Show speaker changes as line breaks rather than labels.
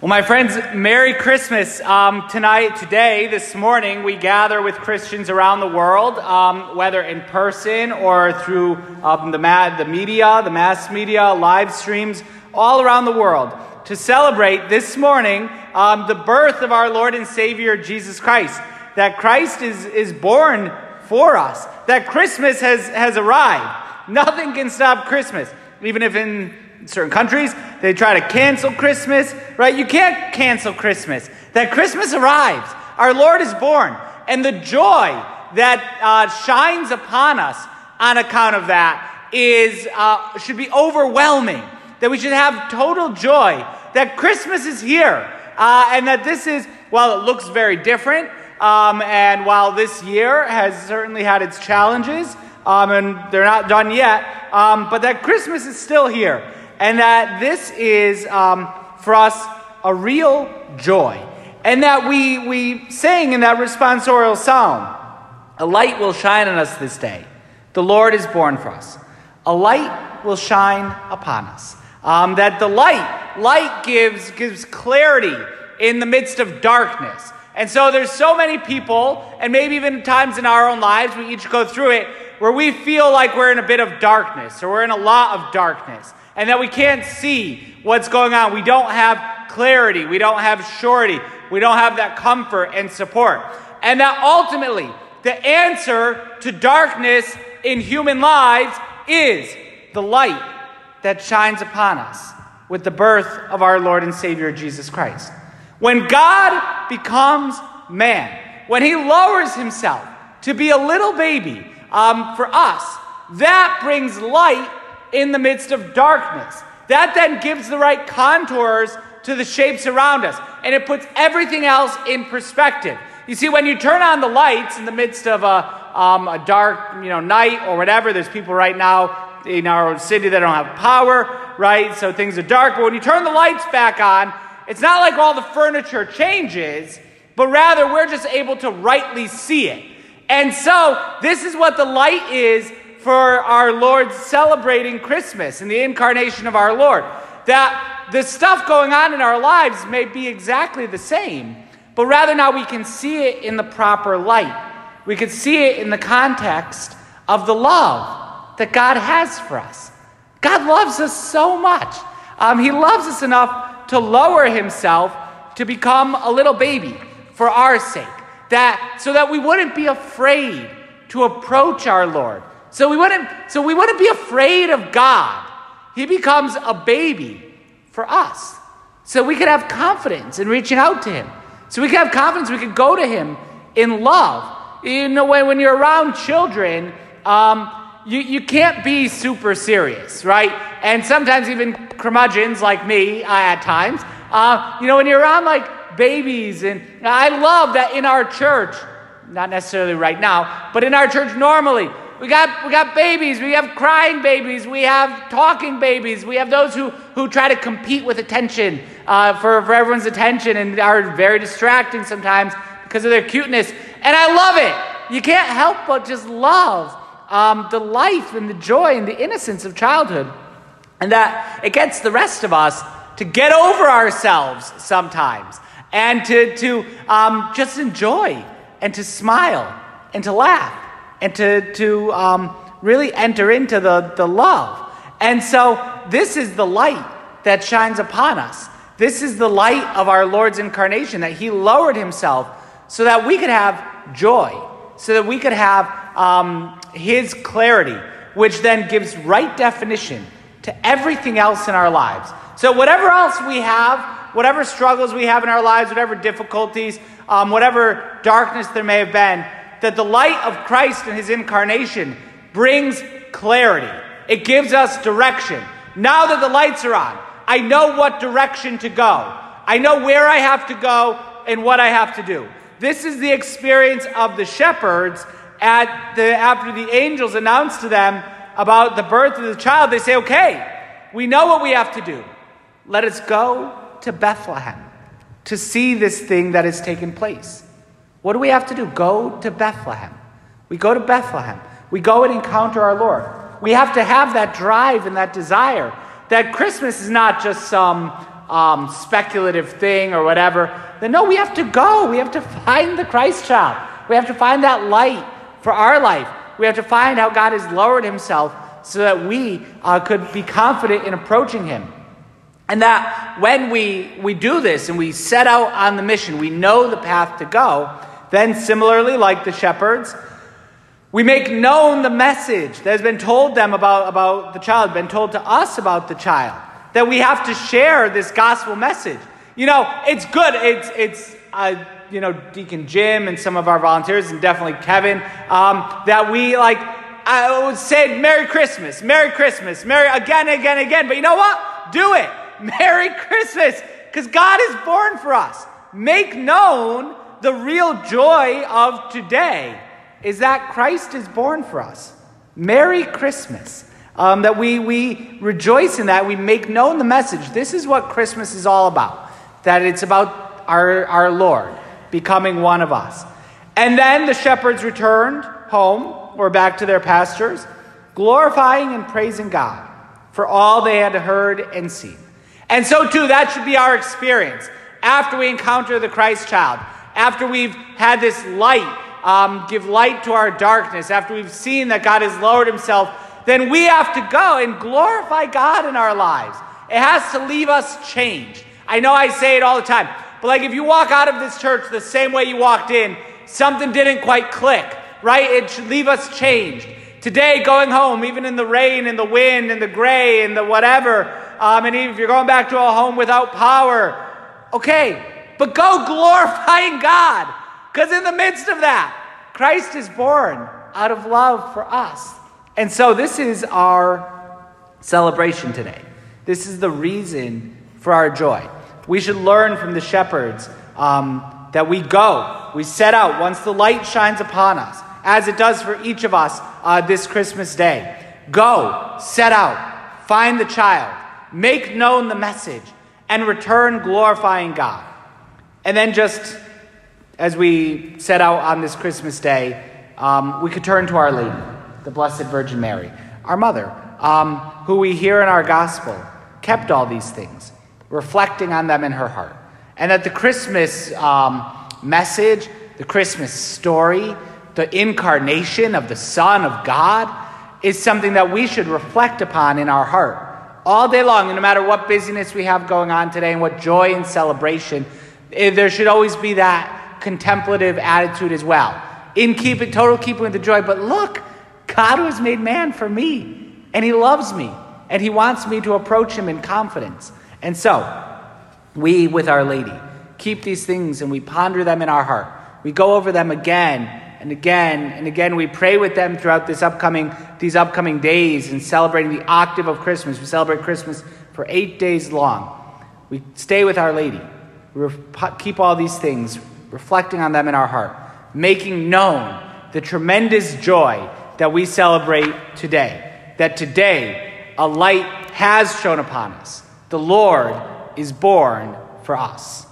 Well, my friends, Merry Christmas. Um, tonight, today, this morning, we gather with Christians around the world, um, whether in person or through um, the, ma- the media, the mass media, live streams, all around the world, to celebrate this morning um, the birth of our Lord and Savior, Jesus Christ. That Christ is, is born for us, that Christmas has, has arrived. Nothing can stop Christmas, even if in certain countries, they try to cancel Christmas, right? You can't cancel Christmas. That Christmas arrives. Our Lord is born. And the joy that uh, shines upon us on account of that is, uh, should be overwhelming. That we should have total joy that Christmas is here. Uh, and that this is, while it looks very different, um, and while this year has certainly had its challenges, um, and they're not done yet, um, but that Christmas is still here and that this is um, for us a real joy. And that we, we sang in that responsorial psalm, a light will shine on us this day. The Lord is born for us. A light will shine upon us. Um, that the light, light gives, gives clarity in the midst of darkness. And so there's so many people, and maybe even times in our own lives, we each go through it, where we feel like we're in a bit of darkness, or we're in a lot of darkness and that we can't see what's going on. We don't have clarity. We don't have surety. We don't have that comfort and support. And that ultimately, the answer to darkness in human lives is the light that shines upon us with the birth of our Lord and Savior Jesus Christ. When God becomes man, when he lowers himself to be a little baby um, for us, that brings light in the midst of darkness. That then gives the right contours to the shapes around us, and it puts everything else in perspective. You see, when you turn on the lights in the midst of a, um, a dark you know, night or whatever, there's people right now in our city that don't have power, right? So things are dark. But when you turn the lights back on, it's not like all the furniture changes, but rather we're just able to rightly see it. And so this is what the light is for our Lord celebrating Christmas and the incarnation of our Lord. That the stuff going on in our lives may be exactly the same, but rather now we can see it in the proper light. We can see it in the context of the love that God has for us. God loves us so much. Um, he loves us enough to lower himself to become a little baby for our sake. That so that we wouldn't be afraid to approach our Lord, so we wouldn't, so we wouldn't be afraid of God. He becomes a baby for us. So we could have confidence in reaching out to him. So we could have confidence, we could go to him in love. You know, when, when you're around children, um, you, you can't be super serious, right? And sometimes even curmudgeons like me uh, at times, uh, you know, when you're around like babies, and I love that in our church, not necessarily right now, but in our church normally, we got, we got babies, we have crying babies, we have talking babies, we have those who, who try to compete with attention uh, for, for everyone's attention and are very distracting sometimes because of their cuteness. And I love it. You can't help but just love um, the life and the joy and the innocence of childhood. And that it gets the rest of us to get over ourselves sometimes and to, to um, just enjoy and to smile and to laugh and to, to um, really enter into the, the love. And so, this is the light that shines upon us. This is the light of our Lord's incarnation, that He lowered Himself so that we could have joy, so that we could have um, His clarity, which then gives right definition to everything else in our lives. So, whatever else we have, whatever struggles we have in our lives, whatever difficulties, um, whatever darkness there may have been, that the light of Christ and his incarnation brings clarity. It gives us direction. Now that the lights are on, I know what direction to go. I know where I have to go and what I have to do. This is the experience of the shepherds at the, after the angels announced to them about the birth of the child. They say, okay, we know what we have to do. Let us go to Bethlehem to see this thing that has taken place. What do we have to do? Go to Bethlehem. We go to Bethlehem. We go and encounter our Lord. We have to have that drive and that desire that Christmas is not just some um, speculative thing or whatever, then no, we have to go. We have to find the Christ child. We have to find that light for our life. We have to find how God has lowered himself so that we uh, could be confident in approaching him. And that when we, we do this and we set out on the mission, we know the path to go, then similarly, like the shepherds, we make known the message that has been told them about, about the child, been told to us about the child. That we have to share this gospel message. You know, it's good. It's, it's uh, you know, Deacon Jim and some of our volunteers, and definitely Kevin, um, that we like, I would say Merry Christmas, Merry Christmas, Merry again, again, again. But you know what? Do it. Merry Christmas, because God is born for us. Make known the real joy of today is that Christ is born for us. Merry Christmas. Um, that we, we rejoice in that, we make known the message. This is what Christmas is all about. That it's about our, our Lord becoming one of us. And then the shepherds returned home or back to their pastures, glorifying and praising God for all they had heard and seen. And so, too, that should be our experience after we encounter the Christ child, after we've had this light um, give light to our darkness, after we've seen that God has lowered himself, then we have to go and glorify God in our lives. It has to leave us changed. I know I say it all the time, but like if you walk out of this church the same way you walked in, something didn't quite click, right? It should leave us changed. Today, going home, even in the rain and the wind and the gray and the whatever, um, and even if you're going back to a home without power, okay, but go glorifying God. Because in the midst of that, Christ is born out of love for us. And so this is our celebration today. This is the reason for our joy. We should learn from the shepherds um, that we go, we set out once the light shines upon us, as it does for each of us uh, this Christmas day. Go, set out, find the child, make known the message, and return glorifying God. And then just as we set out on this Christmas day, um, we could turn to Our Lady, the Blessed Virgin Mary, our mother, um, who we hear in our gospel kept all these things, reflecting on them in her heart. And that the Christmas um, message, the Christmas story, the incarnation of the Son of God is something that we should reflect upon in our heart all day long, no matter what busyness we have going on today and what joy and celebration, Eh, there should always be that contemplative attitude as well. In keeping, total keeping with the joy. But look, God has made man for me, and He loves me, and He wants me to approach Him in confidence. And so, we, with Our Lady, keep these things and we ponder them in our heart. We go over them again and again and again. We pray with them throughout this upcoming, these upcoming days and celebrating the octave of Christmas. We celebrate Christmas for eight days long. We stay with Our Lady. We keep all these things, reflecting on them in our heart, making known the tremendous joy that we celebrate today. That today a light has shone upon us. The Lord is born for us.